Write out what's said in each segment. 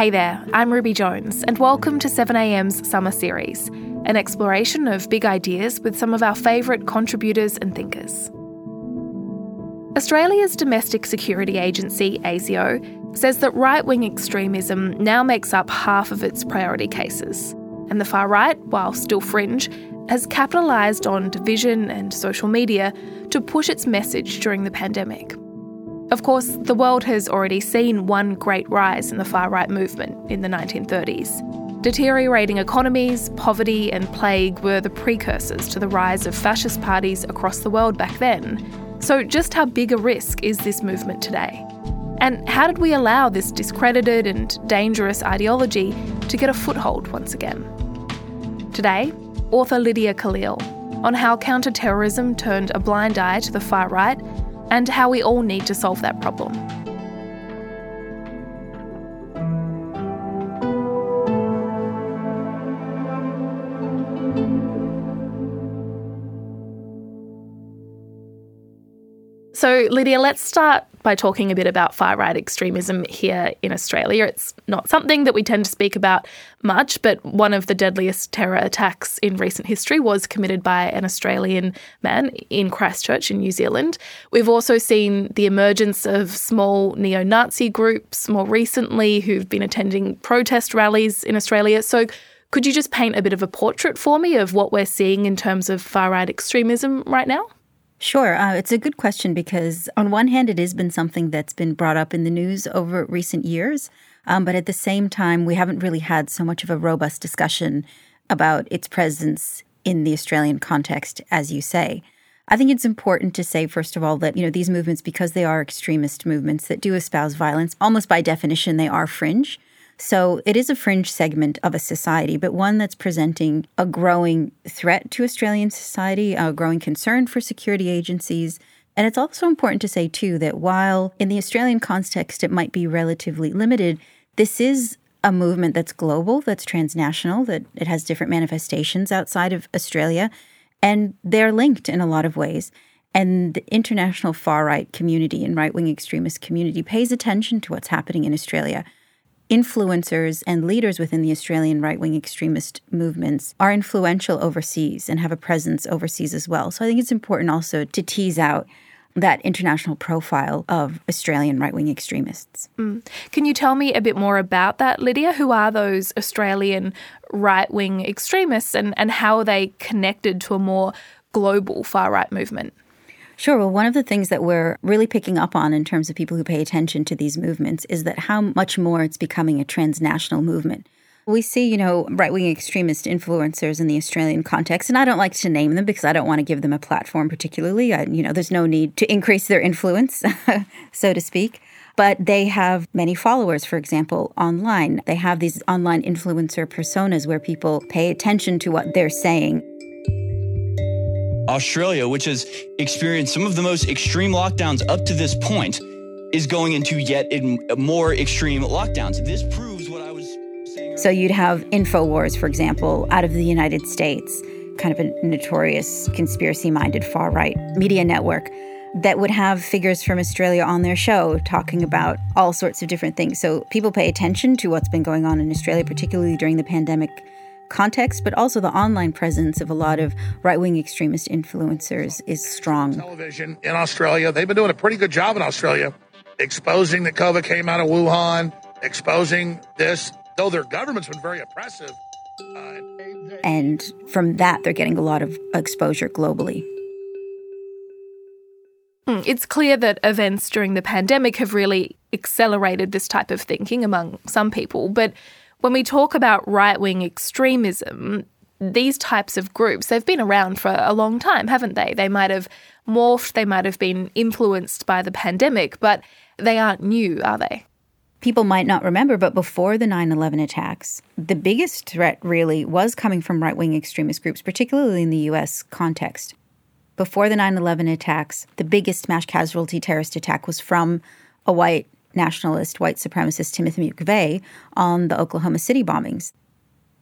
Hey there, I'm Ruby Jones, and welcome to 7am's Summer Series, an exploration of big ideas with some of our favourite contributors and thinkers. Australia's domestic security agency, ASIO, says that right wing extremism now makes up half of its priority cases. And the far right, while still fringe, has capitalised on division and social media to push its message during the pandemic. Of course, the world has already seen one great rise in the far right movement in the 1930s. Deteriorating economies, poverty, and plague were the precursors to the rise of fascist parties across the world back then. So, just how big a risk is this movement today? And how did we allow this discredited and dangerous ideology to get a foothold once again? Today, author Lydia Khalil on how counterterrorism turned a blind eye to the far right and how we all need to solve that problem. So, Lydia, let's start by talking a bit about far right extremism here in Australia. It's not something that we tend to speak about much, but one of the deadliest terror attacks in recent history was committed by an Australian man in Christchurch in New Zealand. We've also seen the emergence of small neo Nazi groups more recently who've been attending protest rallies in Australia. So, could you just paint a bit of a portrait for me of what we're seeing in terms of far right extremism right now? Sure. Uh, it's a good question because, on one hand, it has been something that's been brought up in the news over recent years. Um, but at the same time, we haven't really had so much of a robust discussion about its presence in the Australian context, as you say. I think it's important to say, first of all, that you know these movements, because they are extremist movements that do espouse violence, almost by definition, they are fringe. So it is a fringe segment of a society, but one that's presenting a growing threat to Australian society, a growing concern for security agencies. And it's also important to say, too, that while in the Australian context it might be relatively limited, this is a movement that's global, that's transnational, that it has different manifestations outside of Australia, and they're linked in a lot of ways. And the international far right community and right wing extremist community pays attention to what's happening in Australia influencers and leaders within the Australian right wing extremist movements are influential overseas and have a presence overseas as well. So I think it's important also to tease out that international profile of Australian right wing extremists. Mm. Can you tell me a bit more about that, Lydia? Who are those Australian right wing extremists and, and how are they connected to a more global far right movement? Sure. Well, one of the things that we're really picking up on in terms of people who pay attention to these movements is that how much more it's becoming a transnational movement. We see, you know, right wing extremist influencers in the Australian context, and I don't like to name them because I don't want to give them a platform particularly. I, you know, there's no need to increase their influence, so to speak. But they have many followers, for example, online. They have these online influencer personas where people pay attention to what they're saying Australia, which has experienced some of the most extreme lockdowns up to this point, is going into yet more extreme lockdowns. This proves what I was saying. So you'd have InfoWars, for example, out of the United States, kind of a notorious conspiracy minded far right media network that would have figures from Australia on their show talking about all sorts of different things. So people pay attention to what's been going on in Australia, particularly during the pandemic context, but also the online presence of a lot of right wing extremist influencers is strong. Television in Australia, they've been doing a pretty good job in Australia exposing that COVID came out of Wuhan, exposing this, though their government's been very oppressive. Uh, and from that, they're getting a lot of exposure globally. Hmm, it's clear that events during the pandemic have really accelerated this type of thinking among some people, but when we talk about right wing extremism, these types of groups, they've been around for a long time, haven't they? They might have morphed, they might have been influenced by the pandemic, but they aren't new, are they? People might not remember, but before the 9 11 attacks, the biggest threat really was coming from right wing extremist groups, particularly in the US context. Before the 9 11 attacks, the biggest mass casualty terrorist attack was from a white nationalist white supremacist Timothy McVeigh on the Oklahoma City bombings.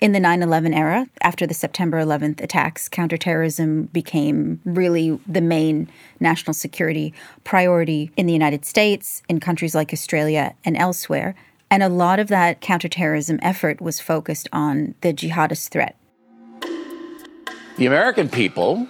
In the 9 11 era, after the September 11th attacks, counterterrorism became really the main national security priority in the United States, in countries like Australia, and elsewhere. And a lot of that counterterrorism effort was focused on the jihadist threat. The American people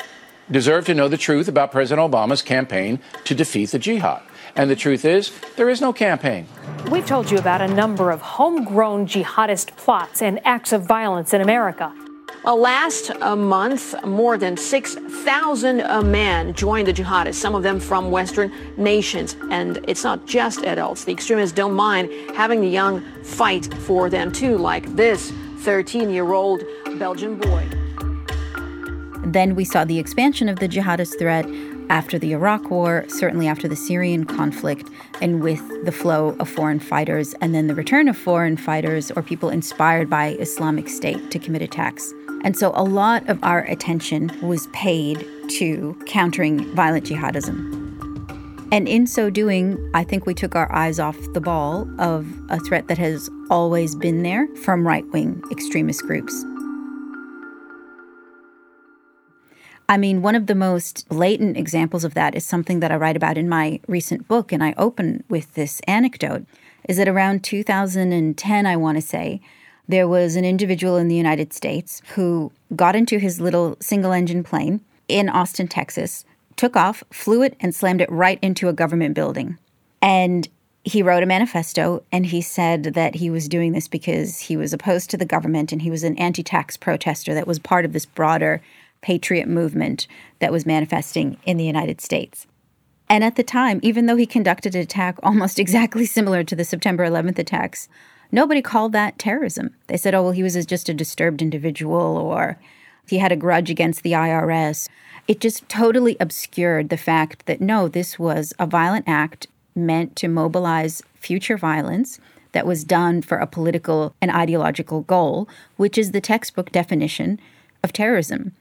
deserve to know the truth about President Obama's campaign to defeat the jihad. And the truth is, there is no campaign. We've told you about a number of homegrown jihadist plots and acts of violence in America. Well, last a month, more than 6,000 uh, men joined the jihadists, some of them from Western nations. And it's not just adults. The extremists don't mind having the young fight for them, too, like this 13 year old Belgian boy. Then we saw the expansion of the jihadist threat after the Iraq War, certainly after the Syrian conflict, and with the flow of foreign fighters, and then the return of foreign fighters or people inspired by Islamic State to commit attacks. And so a lot of our attention was paid to countering violent jihadism. And in so doing, I think we took our eyes off the ball of a threat that has always been there from right wing extremist groups. I mean, one of the most blatant examples of that is something that I write about in my recent book, and I open with this anecdote. Is that around 2010, I want to say, there was an individual in the United States who got into his little single engine plane in Austin, Texas, took off, flew it, and slammed it right into a government building. And he wrote a manifesto and he said that he was doing this because he was opposed to the government and he was an anti tax protester that was part of this broader patriot movement that was manifesting in the United States. And at the time, even though he conducted an attack almost exactly similar to the September 11th attacks, nobody called that terrorism. They said, oh, well, he was just a disturbed individual or he had a grudge against the IRS. It just totally obscured the fact that no, this was a violent act meant to mobilize future violence that was done for a political and ideological goal, which is the textbook definition of terrorism.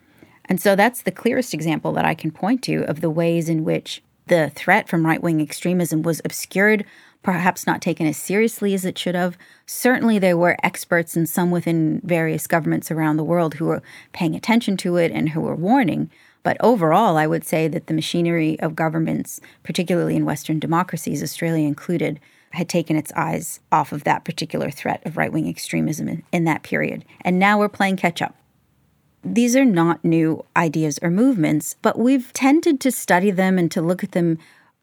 And so that's the clearest example that I can point to of the ways in which the threat from right wing extremism was obscured perhaps not taken as seriously as it should have. Certainly, there were experts and some within various governments around the world who were paying attention to it and who were warning. But overall, I would say that the machinery of governments, particularly in Western democracies, Australia included, had taken its eyes off of that particular threat of right wing extremism in, in, that period. And now we're playing catch up. These are not new ideas or movements, but we've tended to study them and to look at them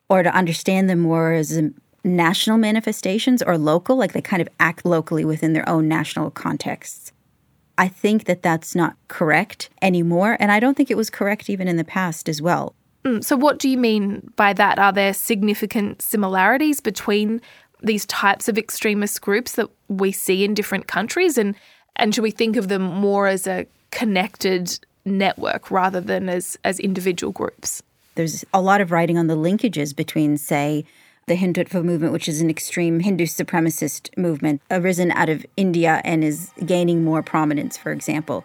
or to understand them more as national manifestations or local, like they kind of act locally within their own national contexts. I think that that's not correct anymore, and I don't think it was correct even in the past as well. Mm, so, what do you mean by that? Are there significant similarities between these types of extremist groups that we see in different countries? And, and should we think of them more as a connected network rather than as, as individual groups? There's a lot of writing on the linkages between, say, the Hindutva movement, which is an extreme Hindu supremacist movement, arisen out of India and is gaining more prominence, for example.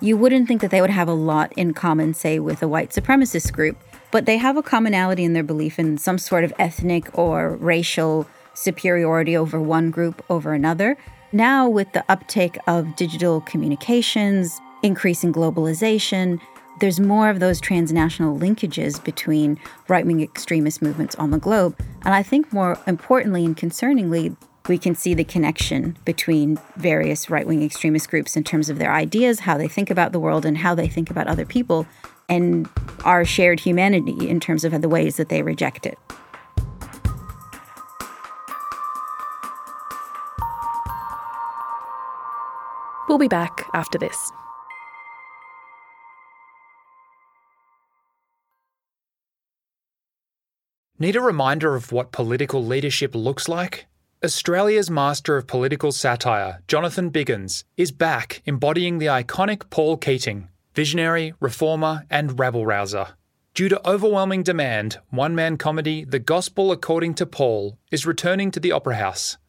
You wouldn't think that they would have a lot in common, say, with a white supremacist group, but they have a commonality in their belief in some sort of ethnic or racial superiority over one group over another. Now, with the uptake of digital communications, increasing globalization, there's more of those transnational linkages between right wing extremist movements on the globe. And I think more importantly and concerningly, we can see the connection between various right wing extremist groups in terms of their ideas, how they think about the world, and how they think about other people, and our shared humanity in terms of the ways that they reject it. We'll be back after this. Need a reminder of what political leadership looks like? Australia's master of political satire, Jonathan Biggins, is back embodying the iconic Paul Keating, visionary, reformer, and rabble rouser. Due to overwhelming demand, one man comedy The Gospel According to Paul is returning to the Opera House,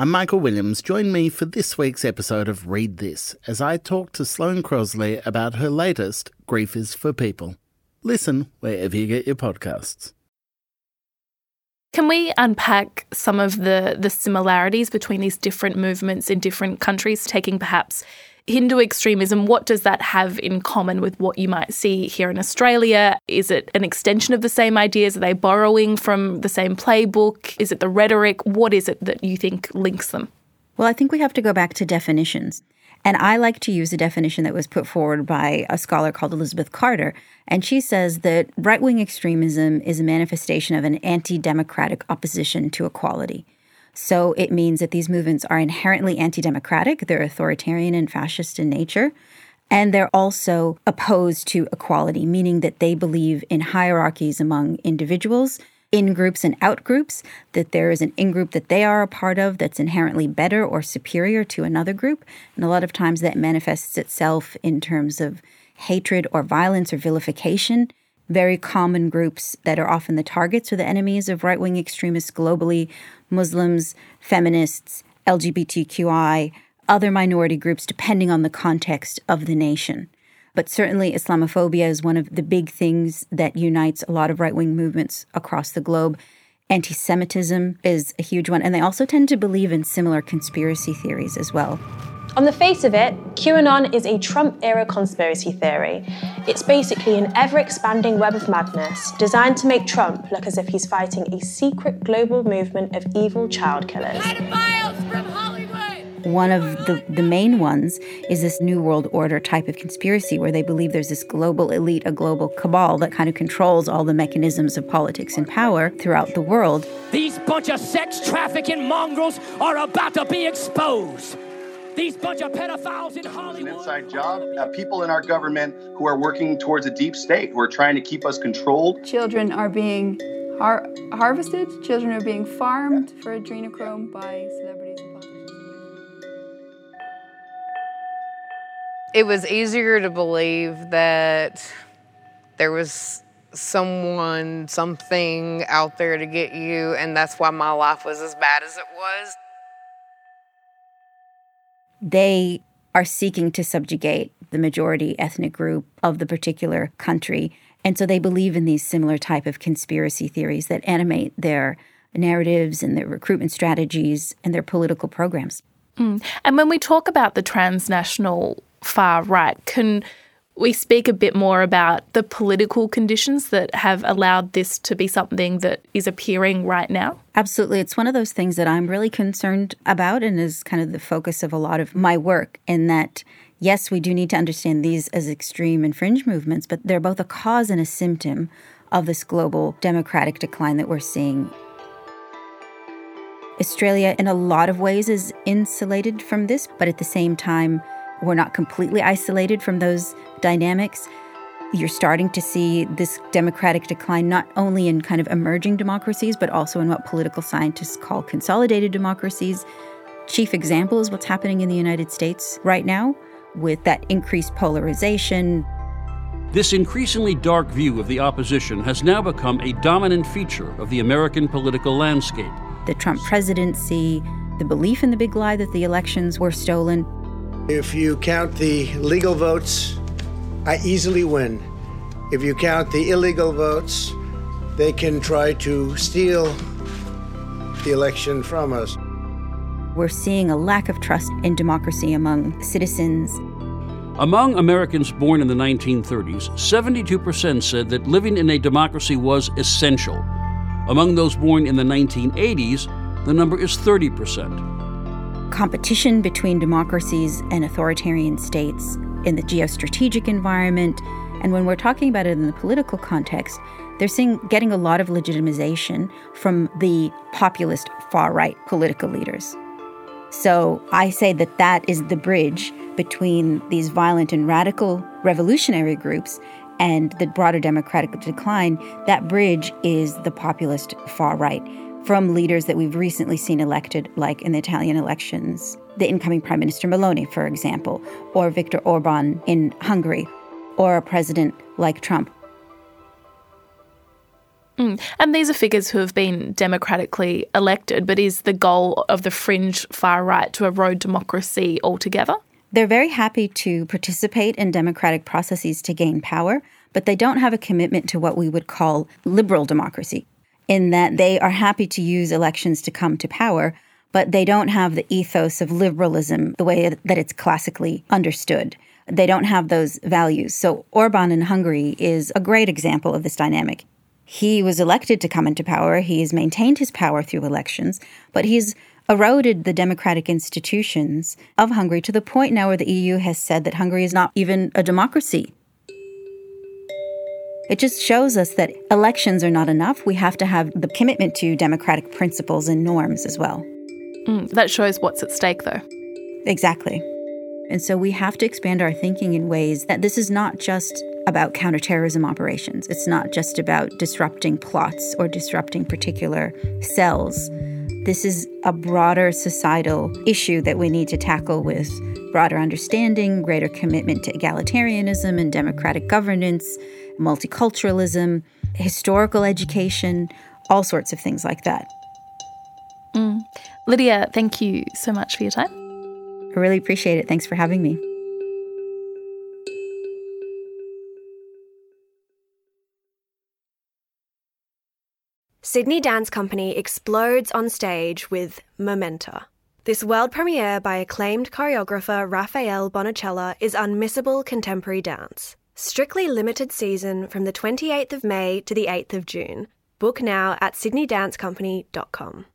I'm Michael Williams. Join me for this week's episode of Read This as I talk to Sloane Crosley about her latest, Grief is for People. Listen wherever you get your podcasts. Can we unpack some of the, the similarities between these different movements in different countries, taking perhaps Hindu extremism, what does that have in common with what you might see here in Australia? Is it an extension of the same ideas? Are they borrowing from the same playbook? Is it the rhetoric? What is it that you think links them? Well, I think we have to go back to definitions. And I like to use a definition that was put forward by a scholar called Elisabeth Carter. And she says that right wing extremism is a manifestation of an anti democratic opposition to equality. So it means that these movements are inherently anti democratic, they're authoritarian and fascist in nature. And they're also opposed to equality, meaning that they believe in hierarchies among individuals, in groups and out groups, that there is an in group that they are a part of that's inherently better or superior to another group. And a lot of times that manifests itself in terms of hatred or violence or vilification very common groups that are often the targets or the enemies of right wing extremists globally Muslims, feminists, LGBTQI, other minority groups, depending on the context of the nation. But certainly, Islamophobia is one of the big things that unites a lot of right wing movements across the globe. Anti Semitism is a huge one, and they also tend to believe in similar conspiracy theories as well. On the face of it, QAnon is a Trump era conspiracy theory. It's basically an ever expanding web of madness designed to make Trump look as if he's fighting a secret global movement of evil child killers. One of the, the main ones is this New World Order type of conspiracy where they believe there's this global elite, a global cabal that kind of controls all the mechanisms of politics and power throughout the world. These bunch of sex trafficking mongrels are about to be exposed. These bunch of pedophiles in Hollywood. It's an inside job. Uh, people in our government who are working towards a deep state, who are trying to keep us controlled. Children are being har- harvested. Children are being farmed for adrenochrome by celebrities and politicians. It was easier to believe that there was someone, something out there to get you, and that's why my life was as bad as it was they are seeking to subjugate the majority ethnic group of the particular country. And so they believe in these similar type of conspiracy theories that animate their narratives and their recruitment strategies and their political programs. Mm. And when we talk about the transnational far right, can we speak a bit more about the political conditions that have allowed this to be something that is appearing right now? Absolutely. It's one of those things that I'm really concerned about and is kind of the focus of a lot of my work, in that, yes, we do need to understand these as extreme and fringe movements, but they're both a cause and a symptom of this global democratic decline that we're seeing. Australia, in a lot of ways, is insulated from this, but at the same time, we're not completely isolated from those dynamics. You're starting to see this democratic decline not only in kind of emerging democracies, but also in what political scientists call consolidated democracies. Chief example is what's happening in the United States right now with that increased polarization. This increasingly dark view of the opposition has now become a dominant feature of the American political landscape. The Trump presidency, the belief in the big lie that the elections were stolen, if you count the legal votes, I easily win. If you count the illegal votes, they can try to steal the election from us. We're seeing a lack of trust in democracy among citizens. Among Americans born in the 1930s, 72% said that living in a democracy was essential. Among those born in the 1980s, the number is 30% competition between democracies and authoritarian states in the geostrategic environment. And when we're talking about it in the political context, they're seeing getting a lot of legitimization from the populist far right political leaders. So I say that that is the bridge between these violent and radical revolutionary groups and the broader democratic decline. That bridge is the populist far right from leaders that we've recently seen elected, like in the Italian elections, the incoming Prime Minister Meloni, for example, or Viktor Orban in Hungary, or a president like Trump. Mm. And these are figures who have been democratically elected, but is the goal of the fringe far right to erode democracy altogether? They're very happy to participate in democratic processes to gain power, but they don't have a commitment to what we would call liberal democracy, in that they are happy to use elections to come to power, but they don't have the ethos of liberalism the way that it's classically understood. They don't have those values. So Orban in Hungary is a great example of this dynamic. He was elected to come into power. He has maintained his power through elections, but he's eroded the democratic institutions of Hungary to the point now where the EU has said that Hungary is not even a democracy. It just shows us that elections are not enough. We have to have the commitment to democratic principles and norms as well. Mm, that shows what's at stake, though. Exactly. And so we have to expand our thinking in ways that this is not just about counterterrorism operations. It's not just about disrupting plots or disrupting particular cells. This is a broader societal issue that we need to tackle with broader understanding, greater commitment to egalitarianism and democratic governance, multiculturalism, historical education, all sorts of things like that. Mm. Lydia, thank you so much for your time. I really appreciate it. Thanks for having me. Sydney Dance Company explodes on stage with Momenta. This world premiere by acclaimed choreographer Rafael Bonachela is unmissable contemporary dance. Strictly limited season from the 28th of May to the 8th of June. Book now at sydneydancecompany.com.